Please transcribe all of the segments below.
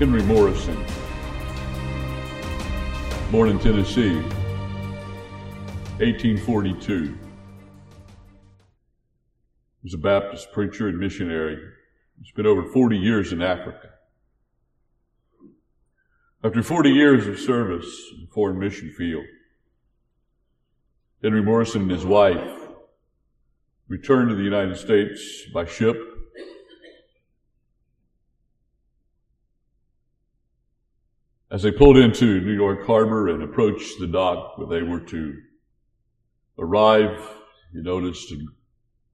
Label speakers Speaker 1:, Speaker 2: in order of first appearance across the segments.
Speaker 1: Henry Morrison, born in Tennessee, 1842. He was a Baptist preacher and missionary. He spent over 40 years in Africa. After 40 years of service in the foreign mission field, Henry Morrison and his wife returned to the United States by ship. As they pulled into New York Harbor and approached the dock where they were to arrive, he noticed a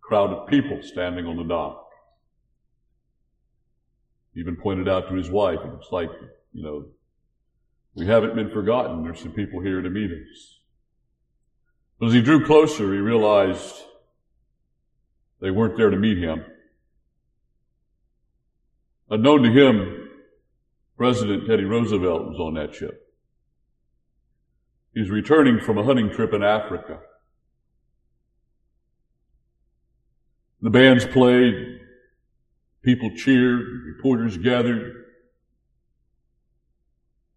Speaker 1: crowd of people standing on the dock. He even pointed out to his wife, it's like, you know, we haven't been forgotten. There's some people here to meet us. But as he drew closer, he realized they weren't there to meet him. Unknown to him, President Teddy Roosevelt was on that ship. He was returning from a hunting trip in Africa. The bands played, people cheered, reporters gathered.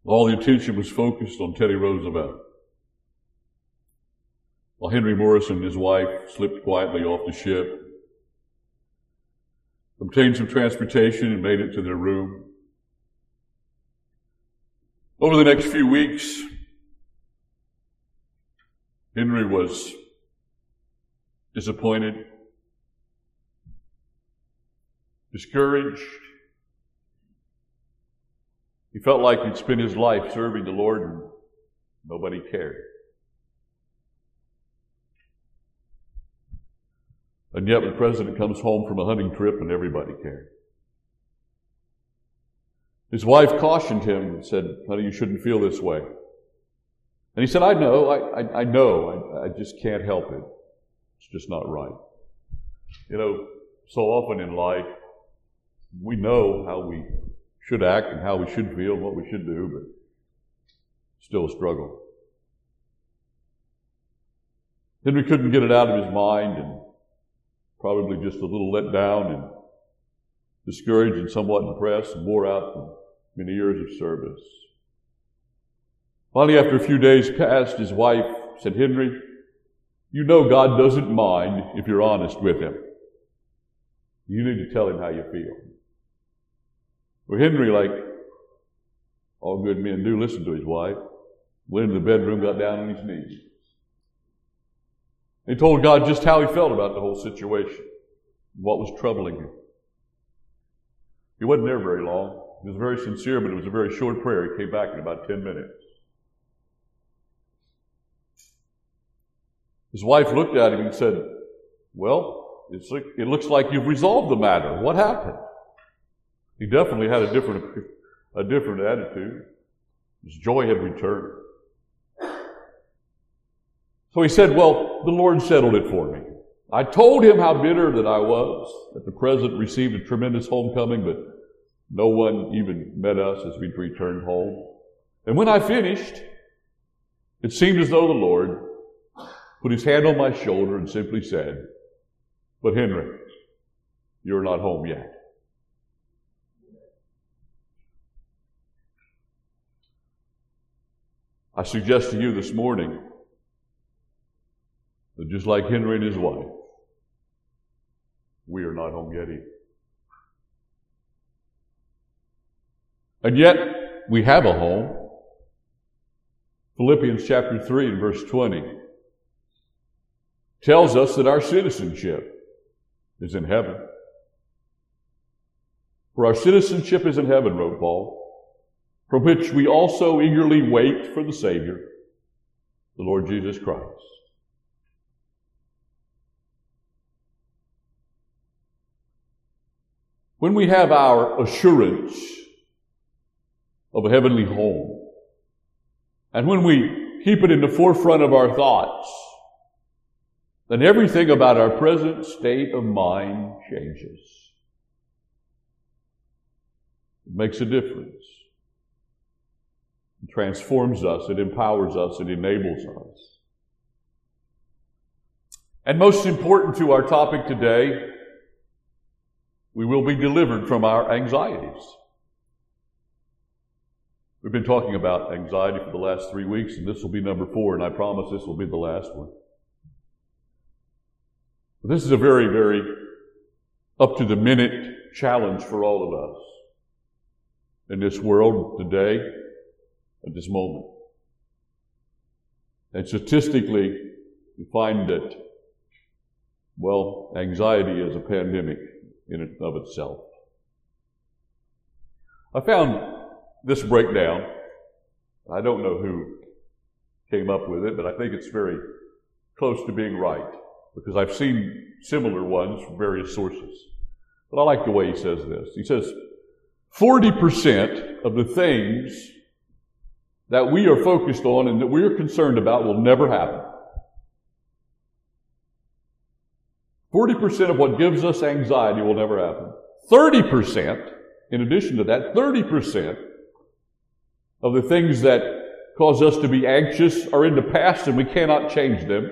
Speaker 1: All the attention was focused on Teddy Roosevelt. While Henry Morrison and his wife slipped quietly off the ship, obtained some transportation and made it to their room. Over the next few weeks, Henry was disappointed, discouraged. He felt like he'd spent his life serving the Lord and nobody cared. And yet the president comes home from a hunting trip and everybody cared. His wife cautioned him and said, honey, you shouldn't feel this way. And he said, I know, I, I, I know, I, I just can't help it. It's just not right. You know, so often in life, we know how we should act and how we should feel and what we should do, but still a struggle. Henry couldn't get it out of his mind and probably just a little let down and discouraged and somewhat depressed and wore out many years of service. Finally, after a few days passed, his wife said, Henry, you know God doesn't mind if you're honest with him. You need to tell him how you feel. Well, Henry, like all good men do, listened to his wife, went into the bedroom, got down on his knees. He told God just how he felt about the whole situation, what was troubling him. He wasn't there very long. He was very sincere, but it was a very short prayer. He came back in about 10 minutes. His wife looked at him and said, Well, like, it looks like you've resolved the matter. What happened? He definitely had a different, a different attitude. His joy had returned. So he said, Well, the Lord settled it for me. I told him how bitter that I was, that the president received a tremendous homecoming, but no one even met us as we returned home. And when I finished, it seemed as though the Lord put his hand on my shoulder and simply said, But Henry, you're not home yet. I suggest to you this morning that just like Henry and his wife, we are not home yet either. And yet, we have a home. Philippians chapter 3 and verse 20 tells us that our citizenship is in heaven. For our citizenship is in heaven, wrote Paul, from which we also eagerly wait for the Savior, the Lord Jesus Christ When we have our assurance of a heavenly home, and when we keep it in the forefront of our thoughts, then everything about our present state of mind changes. It makes a difference. It transforms us, it empowers us, it enables us. And most important to our topic today, we will be delivered from our anxieties. We've been talking about anxiety for the last three weeks, and this will be number four, and I promise this will be the last one. But this is a very, very up to the minute challenge for all of us in this world today, at this moment. And statistically, we find that, well, anxiety is a pandemic in and of itself. I found this breakdown. I don't know who came up with it, but I think it's very close to being right because I've seen similar ones from various sources. But I like the way he says this. He says, 40% of the things that we are focused on and that we're concerned about will never happen. 40% of what gives us anxiety will never happen. 30%, in addition to that, 30% of the things that cause us to be anxious are in the past and we cannot change them.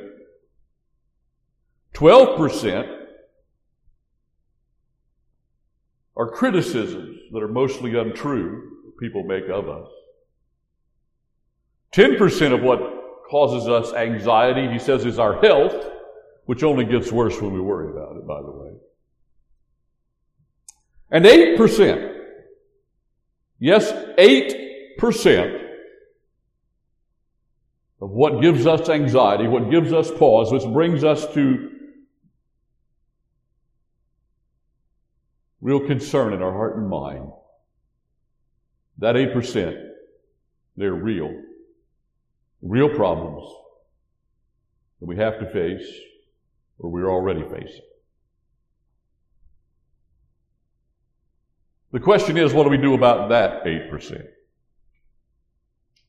Speaker 1: 12% are criticisms that are mostly untrue people make of us. 10% of what causes us anxiety, he says, is our health, which only gets worse when we worry about it, by the way. And 8%, yes, 8% of what gives us anxiety, what gives us pause, which brings us to real concern in our heart and mind. That 8%, they're real. Real problems that we have to face or we're already facing. The question is, what do we do about that 8%?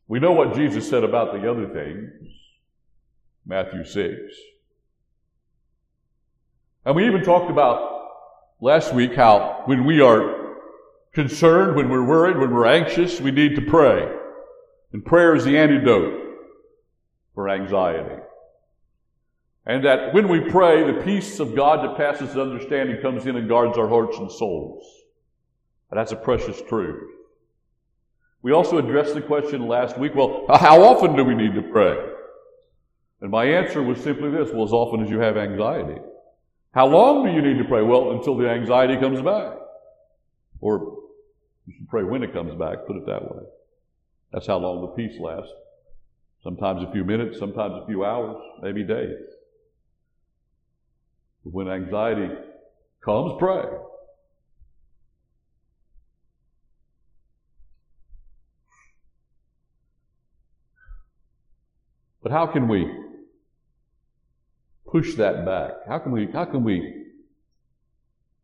Speaker 1: We know what Jesus said about the other things, Matthew 6. And we even talked about last week how when we are concerned, when we're worried, when we're anxious, we need to pray. And prayer is the antidote for anxiety. And that when we pray, the peace of God that passes understanding comes in and guards our hearts and souls. And that's a precious truth. We also addressed the question last week, well, how often do we need to pray? And my answer was simply this, well, as often as you have anxiety. How long do you need to pray? Well, until the anxiety comes back. Or you should pray when it comes back, put it that way. That's how long the peace lasts. Sometimes a few minutes, sometimes a few hours, maybe days. But when anxiety comes, pray. But how can we push that back? How can we, how can we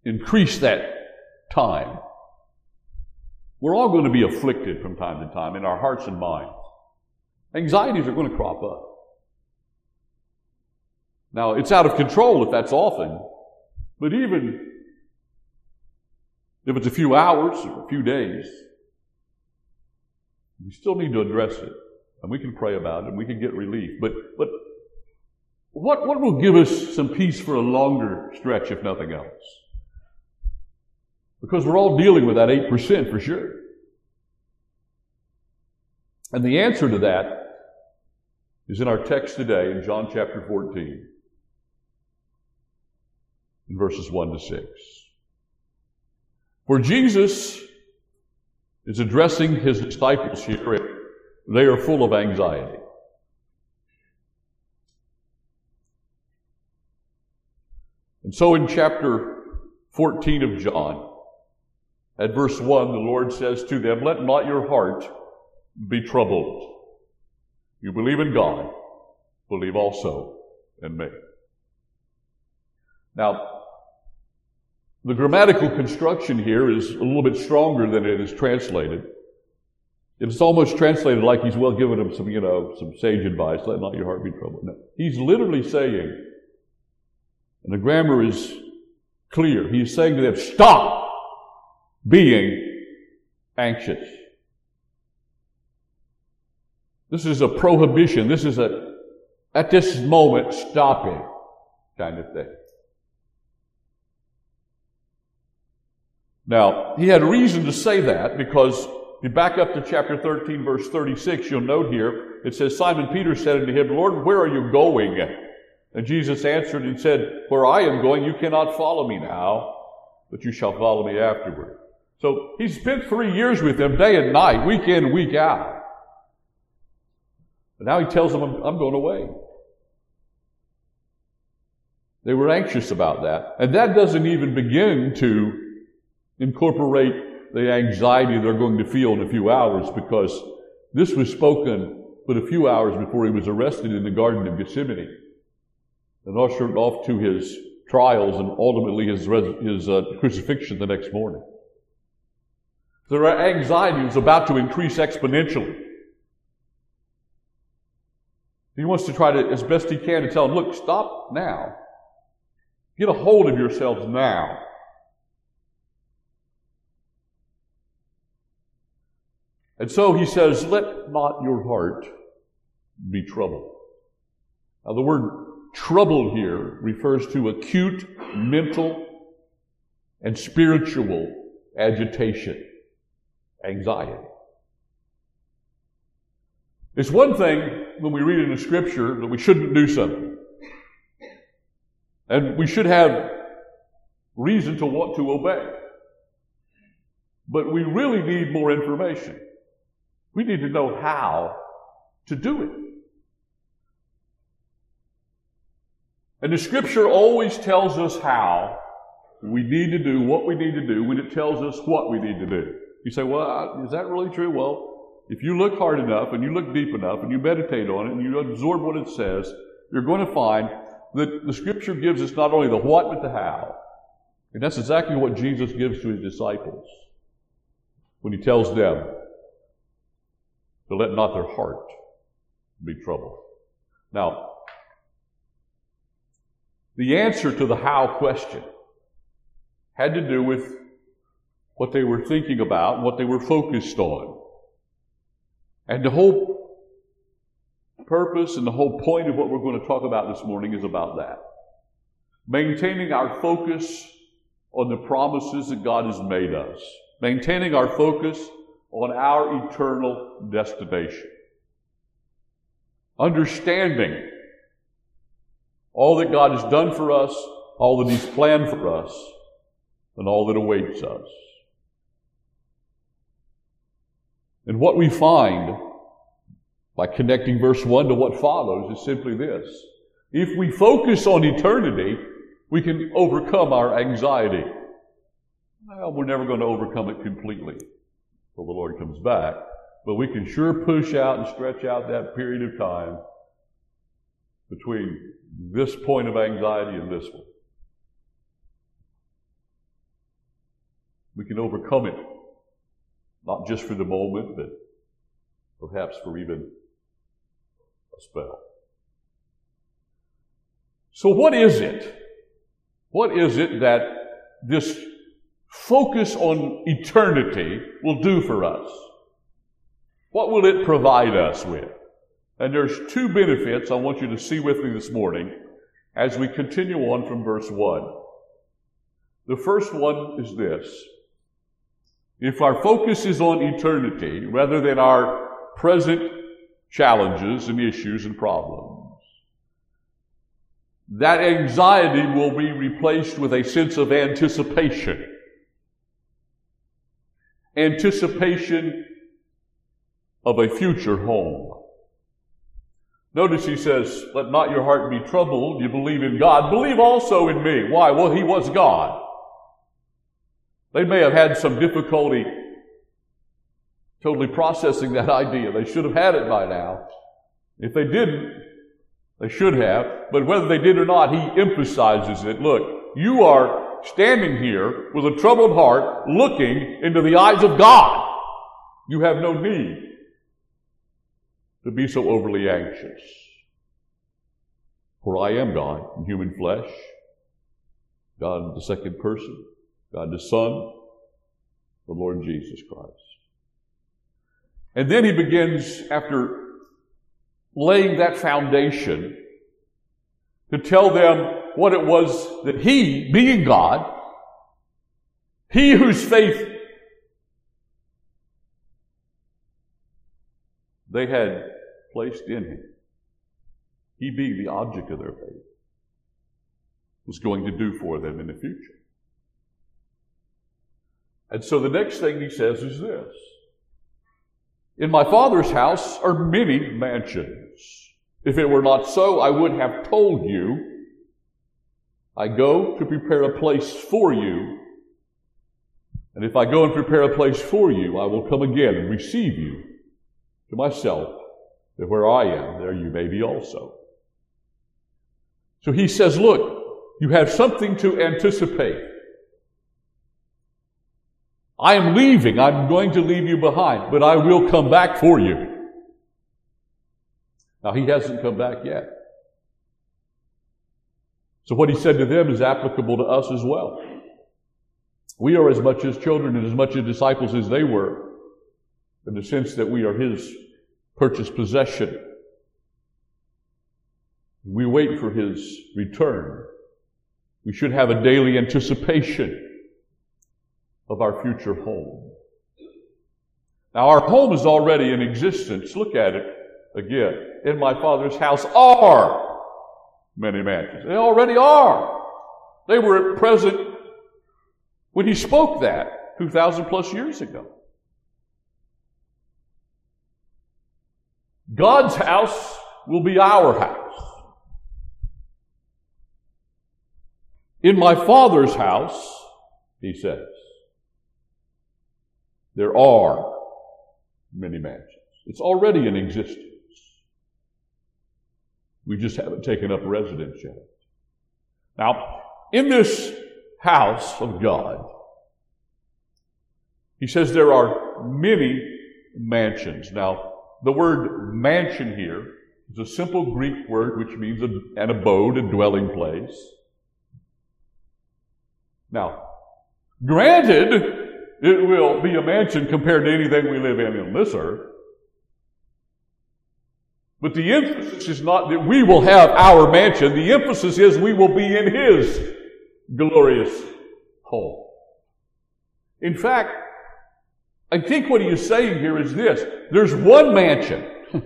Speaker 1: increase that time? We're all going to be afflicted from time to time in our hearts and minds. Anxieties are going to crop up. Now, it's out of control if that's often, but even if it's a few hours or a few days, we still need to address it. And we can pray about it and we can get relief. But, but what, what will give us some peace for a longer stretch, if nothing else? Because we're all dealing with that 8% for sure. And the answer to that is in our text today in John chapter 14, in verses 1 to 6. For Jesus is addressing his disciples here, they are full of anxiety. And so in chapter 14 of John, at verse 1, the Lord says to them, Let not your heart be troubled. You believe in God, believe also in me. Now, the grammatical construction here is a little bit stronger than it is translated. It's almost translated like he's well giving them some, you know, some sage advice. Let not your heart be troubled. No. He's literally saying, and the grammar is clear. He's saying to them, stop being anxious. This is a prohibition. This is a, at this moment, stopping kind of thing. Now, he had reason to say that because you back up to chapter 13, verse 36, you'll note here, it says, Simon Peter said unto him, Lord, where are you going? And Jesus answered and said, Where I am going, you cannot follow me now, but you shall follow me afterward. So he spent three years with them day and night, week in, week out. But now he tells them, I'm, I'm going away. They were anxious about that. And that doesn't even begin to incorporate the anxiety they're going to feel in a few hours because this was spoken but a few hours before he was arrested in the Garden of Gethsemane and ushered off to his trials and ultimately his, his uh, crucifixion the next morning. Their anxiety was about to increase exponentially. He wants to try to, as best he can, to tell them, look, stop now. Get a hold of yourselves now. And so he says, let not your heart be troubled. Now the word trouble here refers to acute mental and spiritual agitation, anxiety. It's one thing when we read in the scripture that we shouldn't do something. And we should have reason to want to obey. But we really need more information. We need to know how to do it. And the scripture always tells us how we need to do what we need to do when it tells us what we need to do. You say, well, is that really true? Well, if you look hard enough and you look deep enough and you meditate on it and you absorb what it says, you're going to find that the scripture gives us not only the what, but the how. And that's exactly what Jesus gives to his disciples when he tells them to let not their heart be troubled. Now, the answer to the how question had to do with what they were thinking about, what they were focused on. And the whole purpose and the whole point of what we're going to talk about this morning is about that. Maintaining our focus on the promises that God has made us. Maintaining our focus on our eternal destination. Understanding all that God has done for us, all that He's planned for us, and all that awaits us. And what we find by connecting verse 1 to what follows is simply this. If we focus on eternity, we can overcome our anxiety. Well, we're never going to overcome it completely till the Lord comes back, but we can sure push out and stretch out that period of time between this point of anxiety and this one. We can overcome it, not just for the moment, but perhaps for even a spell. So, what is it? What is it that this focus on eternity will do for us? What will it provide us with? And there's two benefits I want you to see with me this morning as we continue on from verse 1. The first one is this. If our focus is on eternity rather than our present challenges and issues and problems. That anxiety will be replaced with a sense of anticipation. Anticipation of a future home. Notice he says, let not your heart be troubled. You believe in God. Believe also in me. Why? Well, he was God. They may have had some difficulty totally processing that idea. They should have had it by now. If they didn't, they should have. But whether they did or not, he emphasizes it. Look, you are standing here with a troubled heart looking into the eyes of God. You have no need to be so overly anxious. For I am God in human flesh, God the second person, God the Son, the Lord Jesus Christ. And then he begins, after laying that foundation, to tell them what it was that he, being God, he whose faith they had placed in him, he being the object of their faith, was going to do for them in the future. And so the next thing he says is this In my Father's house are many mansions. If it were not so, I would have told you. I go to prepare a place for you. And if I go and prepare a place for you, I will come again and receive you to myself, that where I am, there you may be also. So he says, Look, you have something to anticipate. I am leaving. I'm going to leave you behind, but I will come back for you. Now, he hasn't come back yet. So, what he said to them is applicable to us as well. We are as much his children and as much his disciples as they were, in the sense that we are his purchased possession. We wait for his return. We should have a daily anticipation of our future home. Now, our home is already in existence. Look at it again. In my Father's house are many mansions. They already are. They were present when he spoke that 2,000 plus years ago. God's house will be our house. In my Father's house, he says, there are many mansions. It's already in existence. We just haven't taken up residence yet. Now, in this house of God, he says there are many mansions. Now, the word mansion here is a simple Greek word which means an abode, a dwelling place. Now, granted, it will be a mansion compared to anything we live in on this earth. But the emphasis is not that we will have our mansion. The emphasis is we will be in His glorious home. In fact, I think what he is saying here is this. There's one mansion.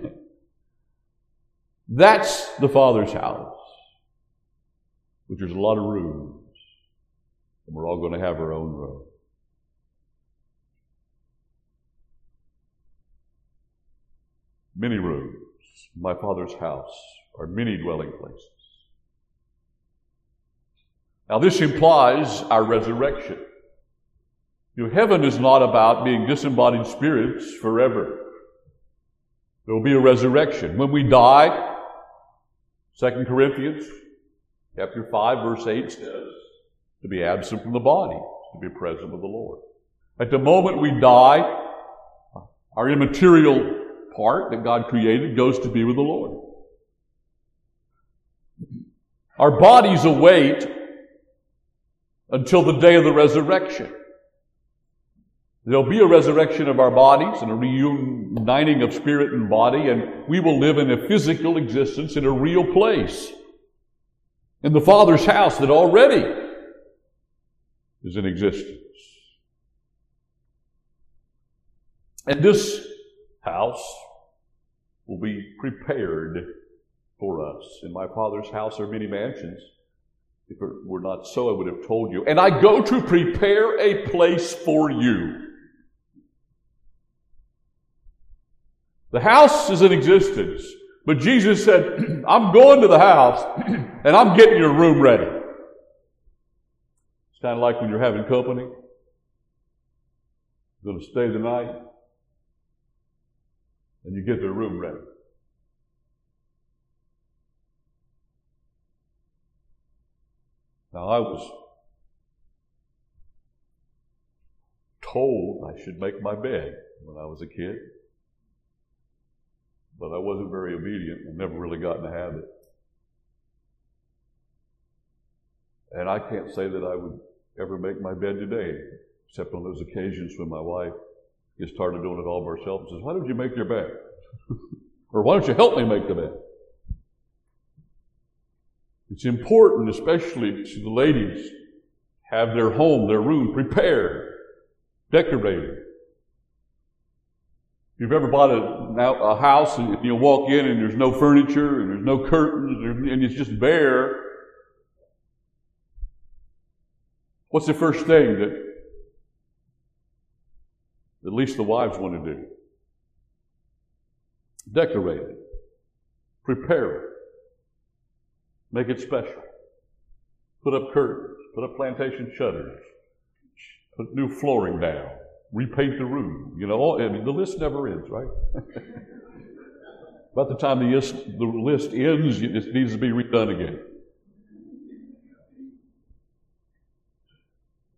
Speaker 1: That's the Father's house. Which there's a lot of rooms. And we're all going to have our own room. Many rooms. My Father's house are many dwelling places. Now, this implies our resurrection. You know, heaven is not about being disembodied spirits forever. There will be a resurrection. When we die, 2 Corinthians chapter 5, verse 8 says, to be absent from the body, to be present with the Lord. At the moment we die, our immaterial part that God created goes to be with the Lord. Our bodies await until the day of the resurrection. There'll be a resurrection of our bodies and a reuniting of spirit and body, and we will live in a physical existence in a real place. In the Father's house that already is in existence. And this house will be prepared for us. In my Father's house are many mansions. If it were not so, I would have told you. And I go to prepare a place for you. The house is in existence, but Jesus said, I'm going to the house and I'm getting your room ready. It's kind of like when you're having company. You're going to stay the night and you get their room ready. Now, I was told I should make my bed when I was a kid, but I wasn't very obedient and never really got in the habit. And I can't say that I would ever make my bed today, except on those occasions when my wife gets tired of doing it all by herself and says, Why don't you make your bed? or why don't you help me make the bed? It's important, especially to the ladies, have their home, their room prepared, decorated. If you've ever bought a, a house and you walk in and there's no furniture and there's no curtains and it's just bare, what's the first thing that at least the wives want to do? Decorate it, prepare it, make it special, put up curtains, put up plantation shutters, put new flooring down repaint the room. You know, I mean, the list never ends, right? About the time the list, the list ends, it needs to be redone again.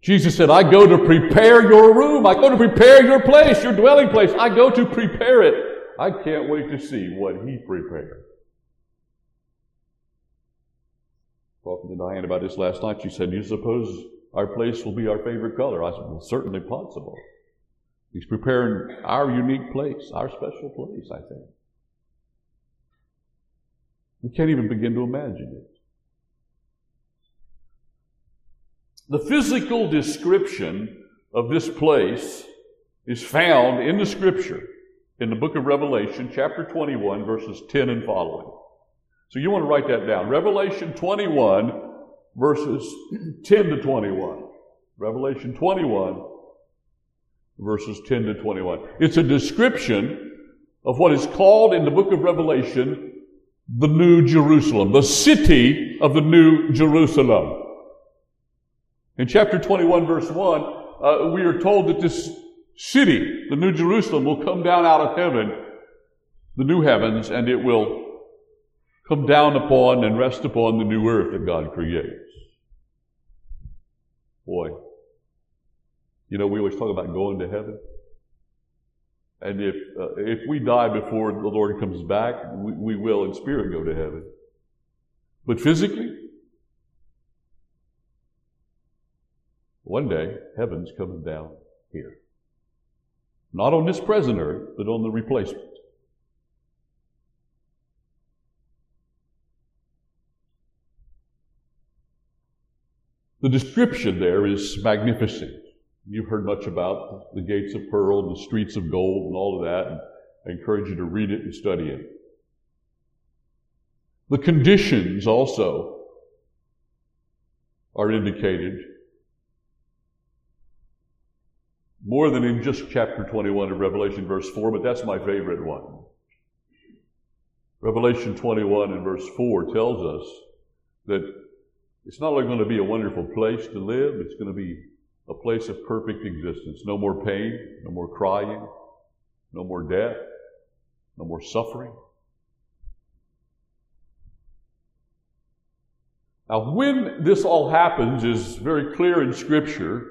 Speaker 1: Jesus said, I go to prepare your room. I go to prepare your place, your dwelling place. I go to prepare it. I can't wait to see what he prepared. Talking to Diane about this last night, she said, You suppose our place will be our favorite color? I said, Well, certainly possible. He's preparing our unique place, our special place, I think. We can't even begin to imagine it. The physical description of this place is found in the scripture in the book of Revelation, chapter 21, verses 10 and following. So you want to write that down. Revelation 21, verses 10 to 21. Revelation 21, verses 10 to 21. It's a description of what is called in the book of Revelation the New Jerusalem, the city of the New Jerusalem. In chapter 21, verse 1, uh, we are told that this city, the New Jerusalem, will come down out of heaven, the new heavens, and it will come down upon and rest upon the new earth that God creates. Boy, you know, we always talk about going to heaven. And if, uh, if we die before the Lord comes back, we, we will in spirit go to heaven. But physically, one day, heaven's coming down here. Not on this present earth, but on the replacement. The description there is magnificent. You've heard much about the gates of pearl and the streets of gold and all of that. And I encourage you to read it and study it. The conditions also are indicated more than in just chapter 21 of Revelation, verse 4, but that's my favorite one. Revelation 21 and verse 4 tells us that it's not only going to be a wonderful place to live, it's going to be a place of perfect existence. No more pain, no more crying, no more death, no more suffering. Now, when this all happens is very clear in Scripture.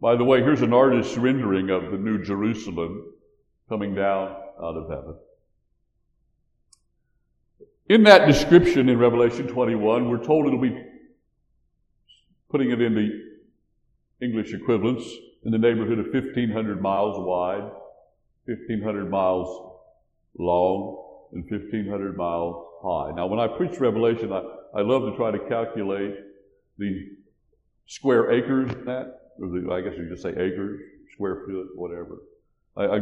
Speaker 1: By the way, here's an artist's rendering of the New Jerusalem coming down out of heaven. In that description in Revelation 21, we're told it'll be putting it in the English equivalents in the neighborhood of 1,500 miles wide, 1,500 miles long, and 1,500 miles high. Now, when I preach Revelation, I, I love to try to calculate the square acres that, I guess you just say acres, square foot, whatever. I, I,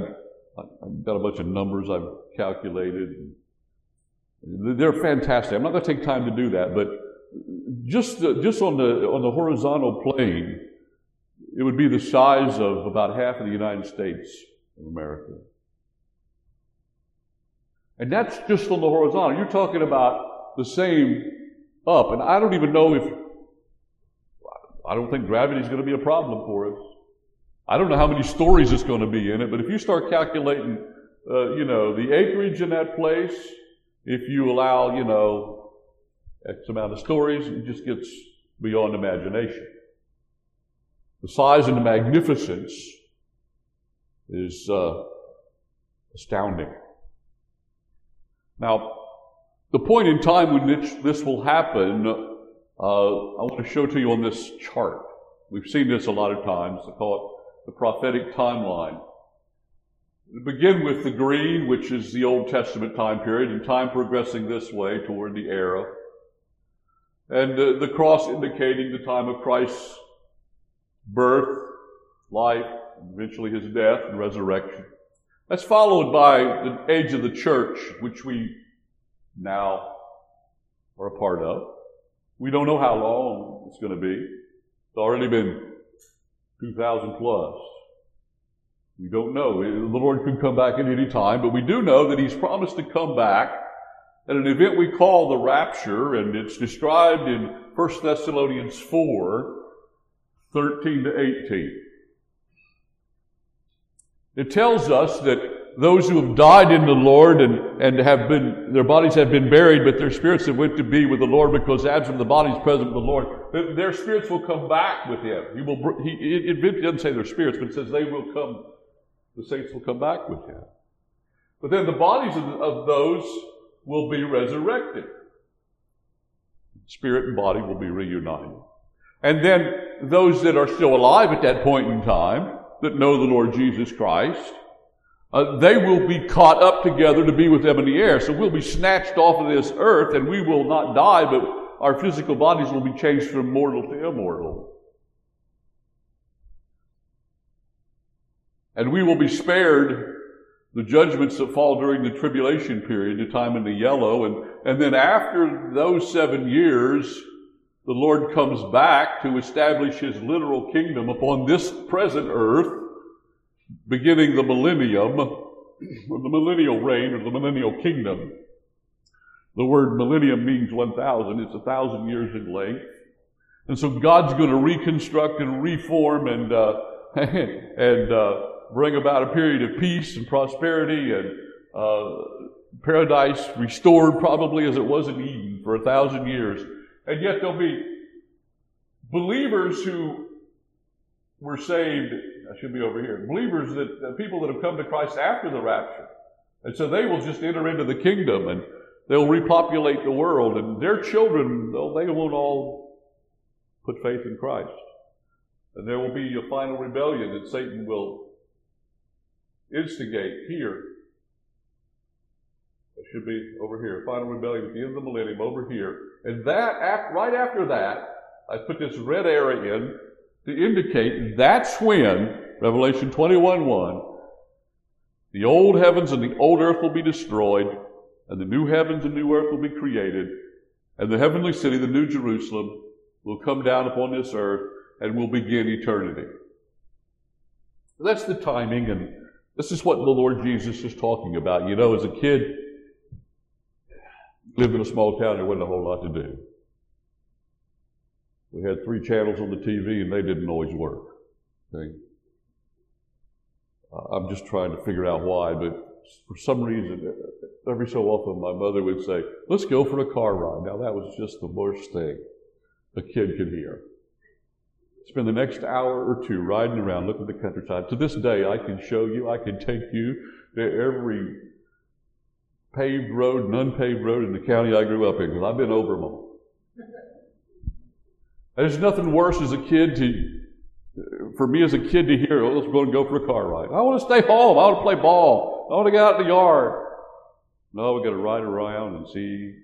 Speaker 1: I've got a bunch of numbers I've calculated. They're fantastic. I'm not going to take time to do that, but just the, just on the on the horizontal plane, it would be the size of about half of the United States of America. And that's just on the horizontal. You're talking about the same up. And I don't even know if, I don't think gravity is going to be a problem for us. I don't know how many stories it's going to be in it, but if you start calculating, uh, you know, the acreage in that place, if you allow, you know, X amount of stories, it just gets beyond imagination. The size and the magnificence is uh, astounding. Now, the point in time when this, this will happen, uh, I want to show to you on this chart. We've seen this a lot of times. I call it the prophetic timeline. Begin with the green, which is the Old Testament time period, and time progressing this way toward the era. And uh, the cross indicating the time of Christ's birth, life, eventually his death and resurrection. That's followed by the age of the church, which we now are a part of. We don't know how long it's going to be. It's already been 2000 plus. We don't know. The Lord could come back at any time, but we do know that He's promised to come back at an event we call the rapture, and it's described in 1 Thessalonians 4, 13 to 18. It tells us that those who have died in the Lord and, and have been, their bodies have been buried, but their spirits have went to be with the Lord because absent the body is present with the Lord. Their spirits will come back with Him. He will, he, it, it doesn't say their spirits, but it says they will come, the saints will come back with Him. But then the bodies of, of those will be resurrected. Spirit and body will be reunited. And then those that are still alive at that point in time, that know the Lord Jesus Christ, uh, they will be caught up together to be with them in the air. So we'll be snatched off of this earth and we will not die, but our physical bodies will be changed from mortal to immortal. And we will be spared the judgments that fall during the tribulation period, the time in the yellow, and, and then after those seven years, the Lord comes back to establish his literal kingdom upon this present earth, beginning the millennium, or the millennial reign, or the millennial kingdom. The word millennium means 1,000. It's a thousand years in length. And so God's going to reconstruct and reform and, uh, and, uh, bring about a period of peace and prosperity and uh, paradise restored probably as it was in Eden for a thousand years. And yet there'll be believers who were saved, I should be over here, believers that, uh, people that have come to Christ after the rapture. And so they will just enter into the kingdom and they'll repopulate the world and their children, they won't all put faith in Christ. And there will be a final rebellion that Satan will instigate here. It should be over here. Final rebellion at the end of the millennium over here. And that, right after that, I put this red area in to indicate that's when, Revelation 21 1, the old heavens and the old earth will be destroyed, and the new heavens and new earth will be created, and the heavenly city, the new Jerusalem, will come down upon this earth and will begin eternity. That's the timing, and this is what the Lord Jesus is talking about. You know, as a kid, lived in a small town, there wasn't a whole lot to do. We had three channels on the TV and they didn't always work. Okay? I'm just trying to figure out why, but for some reason, every so often my mother would say, let's go for a car ride. Now that was just the worst thing a kid could hear. Spend the next hour or two riding around looking at the countryside. To this day, I can show you, I can take you to every paved road and unpaved road in the county I grew up in because I've been over them all. There's nothing worse as a kid to, for me as a kid to hear, oh, let's go and go for a car ride. I want to stay home. I want to play ball. I want to get out in the yard. No, we got to ride around and see.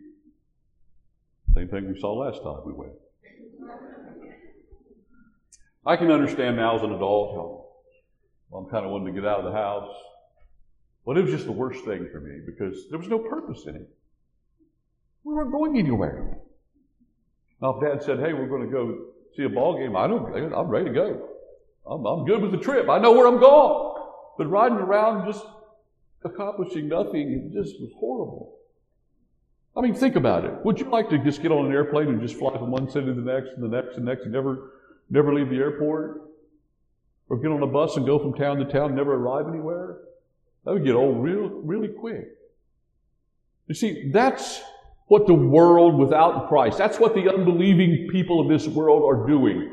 Speaker 1: Same thing we saw last time we went. I can understand now as an adult. I'm kind of wanting to get out of the house. But it was just the worst thing for me because there was no purpose in it. We weren't going anywhere. Now, if Dad said, "Hey, we're going to go see a ball game," I don't. I'm ready to go. I'm, I'm good with the trip. I know where I'm going. But riding around just accomplishing nothing, it just was horrible. I mean, think about it. Would you like to just get on an airplane and just fly from one city to the next and the next and the next and never never leave the airport? Or get on a bus and go from town to town and never arrive anywhere? That would get old real, really quick. You see, that's what the world without Christ, that's what the unbelieving people of this world are doing.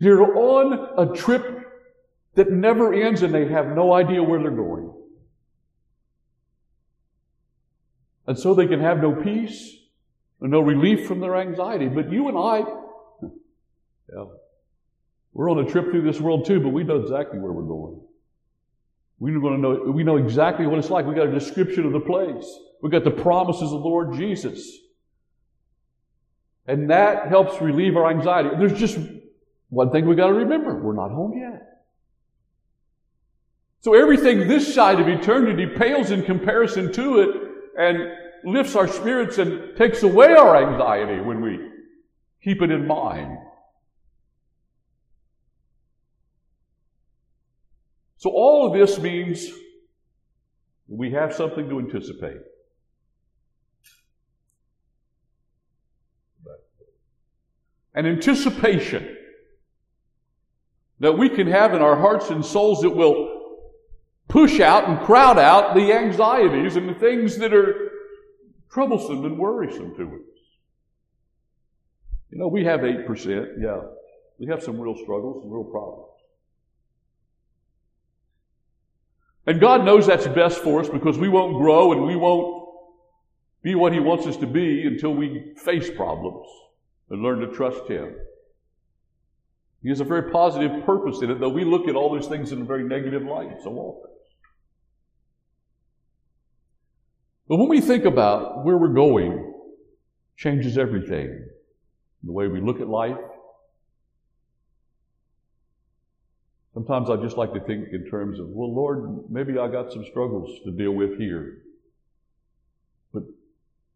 Speaker 1: They're on a trip that never ends and they have no idea where they're going. And so they can have no peace and no relief from their anxiety. But you and I, yeah, we're on a trip through this world too, but we know exactly where we're going. We know, we know exactly what it's like. We got a description of the place. We got the promises of the Lord Jesus. And that helps relieve our anxiety. There's just one thing we got to remember. We're not home yet. So everything this side of eternity pales in comparison to it and lifts our spirits and takes away our anxiety when we keep it in mind. So all of this means we have something to anticipate. An anticipation that we can have in our hearts and souls that will push out and crowd out the anxieties and the things that are troublesome and worrisome to us. You know, we have 8%, yeah. We have some real struggles, some real problems. And God knows that's best for us because we won't grow and we won't be what He wants us to be until we face problems and learn to trust Him. He has a very positive purpose in it, though we look at all those things in a very negative light so often. But when we think about where we're going, changes everything. The way we look at life, Sometimes I just like to think in terms of, well, Lord, maybe I got some struggles to deal with here. But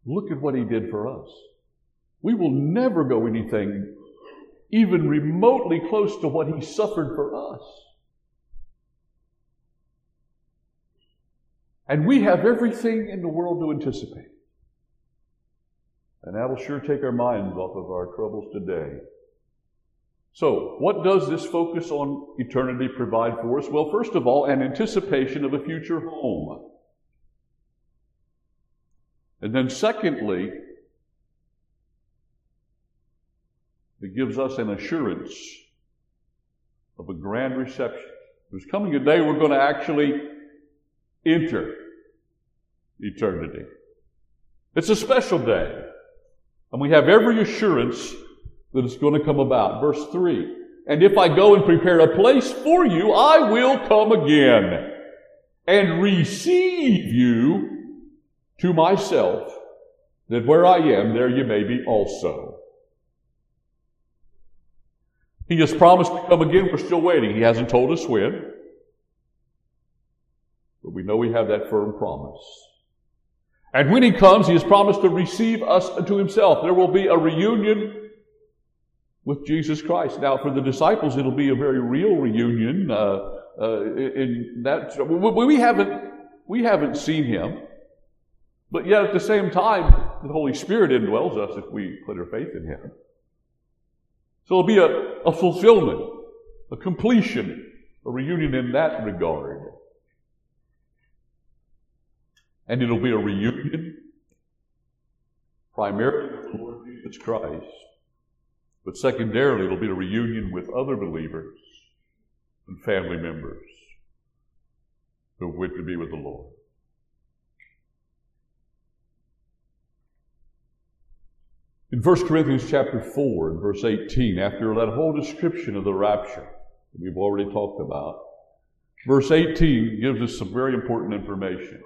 Speaker 1: look at what He did for us. We will never go anything even remotely close to what He suffered for us. And we have everything in the world to anticipate. And that will sure take our minds off of our troubles today. So, what does this focus on eternity provide for us? Well, first of all, an anticipation of a future home. And then, secondly, it gives us an assurance of a grand reception. There's coming a day we're going to actually enter eternity. It's a special day. And we have every assurance that it's going to come about. Verse 3 And if I go and prepare a place for you, I will come again and receive you to myself, that where I am, there you may be also. He has promised to come again. We're still waiting. He hasn't told us when. But we know we have that firm promise. And when he comes, he has promised to receive us unto himself. There will be a reunion with Jesus Christ. Now, for the disciples, it'll be a very real reunion. Uh, uh, in that we haven't we haven't seen him, but yet at the same time, the Holy Spirit indwells us if we put our faith in Him. So it'll be a, a fulfillment, a completion, a reunion in that regard. And it'll be a reunion primarily with the Lord Jesus Christ but secondarily, it'll be a reunion with other believers and family members who went to be with the Lord. In 1 Corinthians chapter 4 and verse 18, after that whole description of the rapture that we've already talked about, verse 18 gives us some very important information.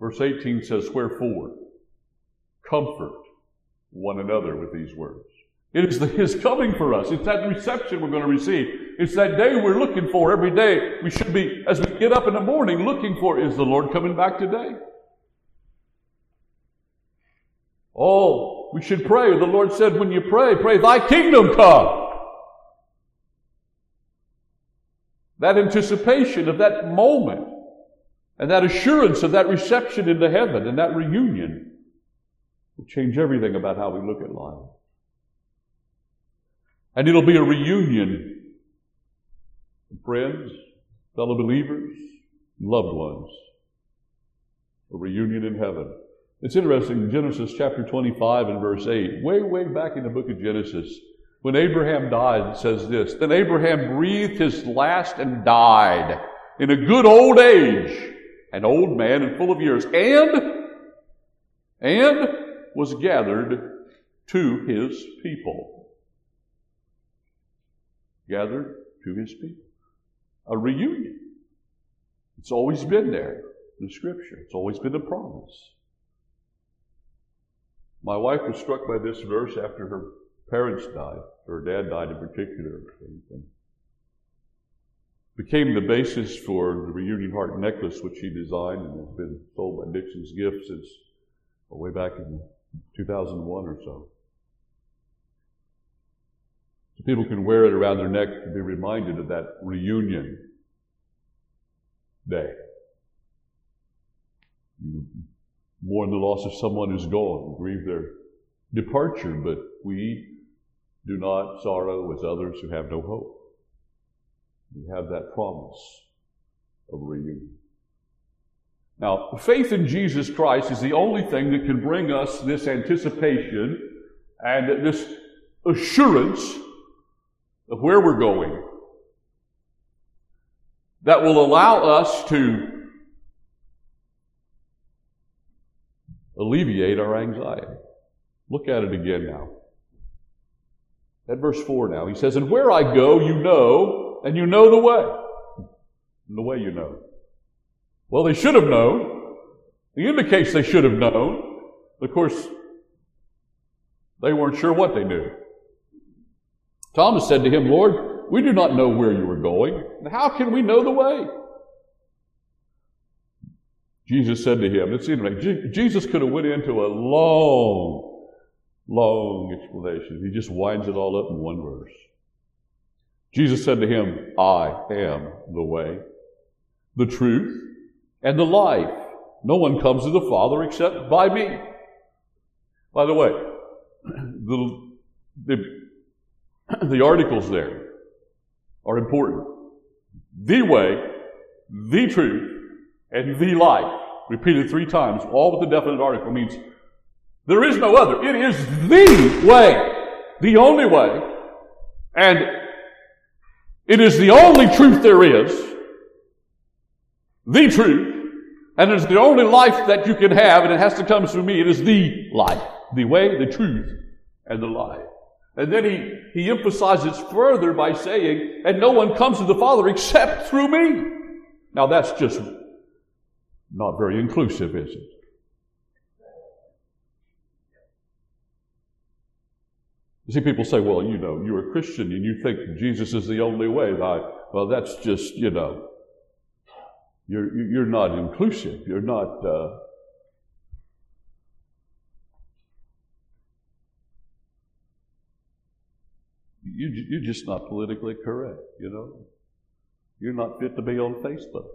Speaker 1: Verse 18 says, Wherefore, comfort one another with these words. It is the, His coming for us. It's that reception we're going to receive. It's that day we're looking for every day. We should be, as we get up in the morning, looking for, is the Lord coming back today? Oh, we should pray. The Lord said, when you pray, pray, Thy kingdom come. That anticipation of that moment and that assurance of that reception into heaven and that reunion will change everything about how we look at life. And it'll be a reunion of friends, fellow believers, loved ones. A reunion in heaven. It's interesting, Genesis chapter 25 and verse 8, way, way back in the book of Genesis, when Abraham died, it says this Then Abraham breathed his last and died in a good old age, an old man and full of years, and, and was gathered to his people. Gathered to his people. A reunion. It's always been there in the scripture. It's always been a promise. My wife was struck by this verse after her parents died. Her dad died in particular. And became the basis for the reunion heart necklace, which he designed and has been sold by Dixon's Gift since way back in 2001 or so. So people can wear it around their neck to be reminded of that reunion day. You mourn the loss of someone who's gone, grieve their departure, but we do not sorrow as others who have no hope. We have that promise of reunion. Now, faith in Jesus Christ is the only thing that can bring us this anticipation and this assurance of where we're going that will allow us to alleviate our anxiety. Look at it again now. At verse 4 now, he says, And where I go, you know, and you know the way. And the way you know. Well, they should have known. He indicates they should have known. Of course, they weren't sure what they knew. Thomas said to him, Lord, we do not know where you are going. How can we know the way? Jesus said to him, it's interesting, Jesus could have went into a long, long explanation. He just winds it all up in one verse. Jesus said to him, I am the way, the truth, and the life. No one comes to the Father except by me. By the way, the, the, the articles there are important. The way, the truth, and the life. Repeated three times, all with the definite article means there is no other. It is the way, the only way, and it is the only truth there is, the truth, and it's the only life that you can have, and it has to come through me. It is the life, the way, the truth, and the life. And then he, he emphasizes further by saying, and no one comes to the Father except through me. Now that's just not very inclusive, is it? You see, people say, well, you know, you're a Christian and you think Jesus is the only way. Well, that's just, you know, you're, you're not inclusive. You're not. Uh, you, you're just not politically correct, you know? You're not fit to be on Facebook.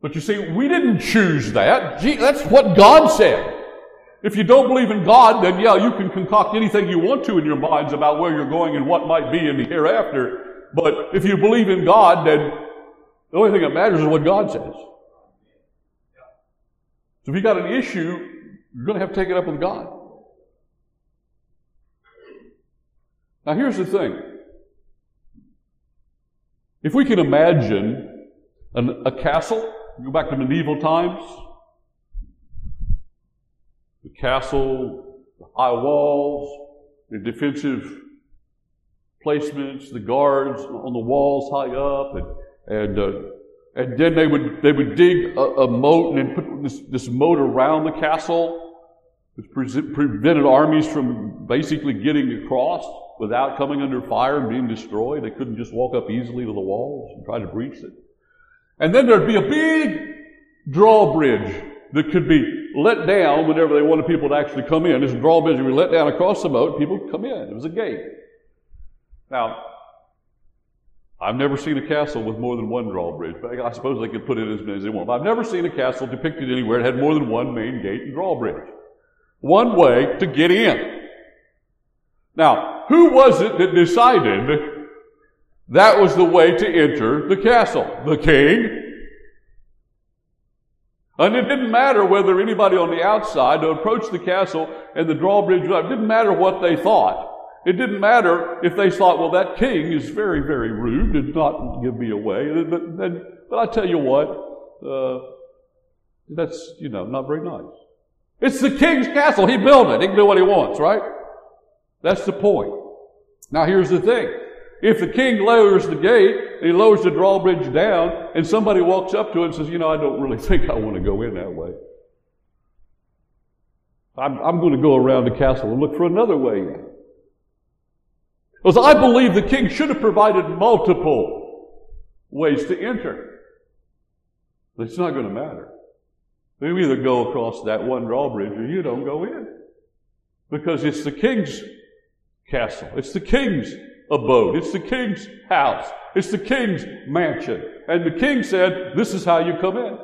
Speaker 1: But you see, we didn't choose that. Gee, that's what God said. If you don't believe in God, then yeah, you can concoct anything you want to in your minds about where you're going and what might be in the hereafter. But if you believe in God, then the only thing that matters is what God says. So if you got an issue, you're going to have to take it up with God. Now here's the thing. If we can imagine an, a castle, go back to medieval times, castle, the high walls, the defensive placements, the guards on the walls high up, and and uh, and then they would they would dig a, a, moat and then put this, this moat around the castle, which pre- prevented armies from basically getting across without coming under fire and being destroyed. They couldn't just walk up easily to the walls and try to breach it. And then there'd be a big drawbridge that could be let down whenever they wanted people to actually come in. This drawbridge would be let down across the moat, people come in. It was a gate. Now, I've never seen a castle with more than one drawbridge, but I suppose they could put in as many as they want. But I've never seen a castle depicted anywhere that had more than one main gate and drawbridge. One way to get in. Now, who was it that decided that was the way to enter the castle? The king and it didn't matter whether anybody on the outside approached the castle and the drawbridge, it didn't matter what they thought. It didn't matter if they thought, well, that king is very, very rude, did not give me away. But, but, but I tell you what, uh, that's, you know, not very nice. It's the king's castle. He built it. He can do what he wants, right? That's the point. Now here's the thing. If the king lowers the gate, he lowers the drawbridge down, and somebody walks up to it and says, You know, I don't really think I want to go in that way. I'm, I'm going to go around the castle and look for another way in. Because I believe the king should have provided multiple ways to enter. But it's not going to matter. You either go across that one drawbridge or you don't go in. Because it's the king's castle. It's the king's abode. It's the king's house. It's the king's mansion. And the king said, this is how you come in.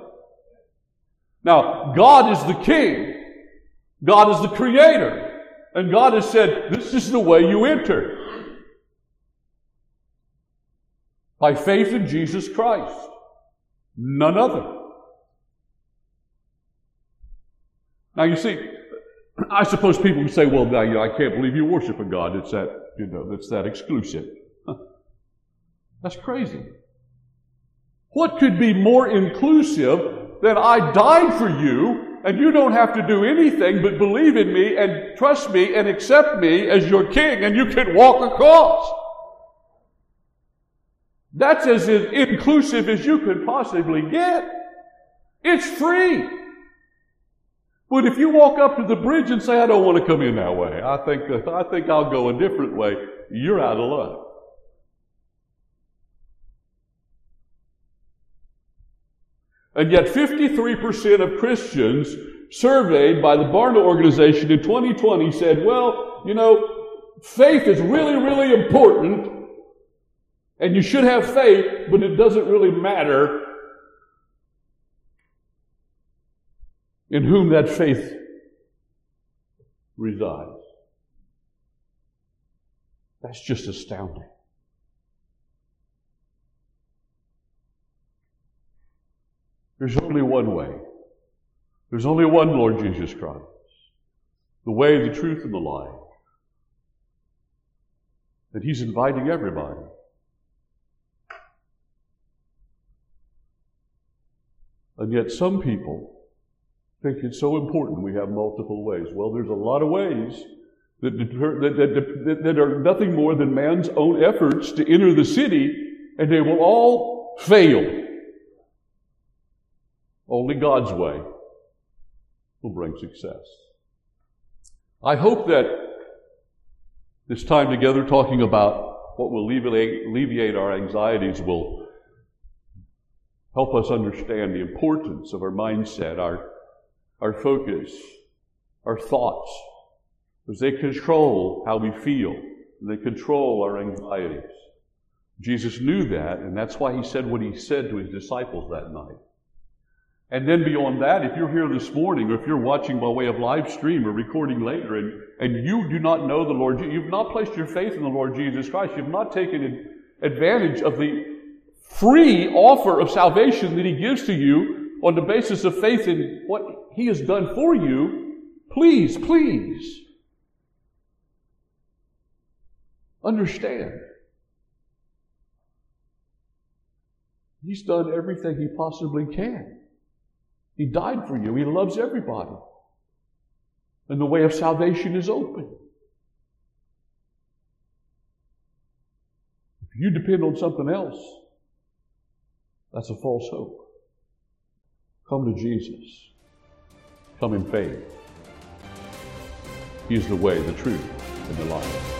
Speaker 1: Now, God is the king. God is the creator. And God has said, this is the way you enter. By faith in Jesus Christ. None other. Now you see, I suppose people would say, well, I can't believe you worship a God that's that, you know, that's that exclusive. That's crazy. What could be more inclusive than I died for you and you don't have to do anything but believe in me and trust me and accept me as your king and you can walk across? That's as inclusive as you could possibly get. It's free. But if you walk up to the bridge and say, I don't want to come in that way, I think, I think I'll go a different way, you're out of luck. And yet 53% of Christians surveyed by the Barna organization in 2020 said, well, you know, faith is really, really important and you should have faith, but it doesn't really matter in whom that faith resides. That's just astounding. There's only one way. There's only one Lord Jesus Christ. The way, the truth, and the life. And He's inviting everybody. And yet some people think it's so important we have multiple ways. Well, there's a lot of ways that, deter, that, that, that, are nothing more than man's own efforts to enter the city, and they will all fail. Only God's way will bring success. I hope that this time together talking about what will alleviate, alleviate our anxieties will help us understand the importance of our mindset, our, our focus, our thoughts, because they control how we feel. They control our anxieties. Jesus knew that, and that's why he said what he said to his disciples that night. And then beyond that, if you're here this morning, or if you're watching by way of live stream or recording later, and, and you do not know the Lord, you've not placed your faith in the Lord Jesus Christ, you've not taken advantage of the free offer of salvation that He gives to you on the basis of faith in what He has done for you, please, please understand. He's done everything He possibly can. He died for you. He loves everybody. And the way of salvation is open. If you depend on something else, that's a false hope. Come to Jesus. Come in faith. He is the way, the truth, and the life.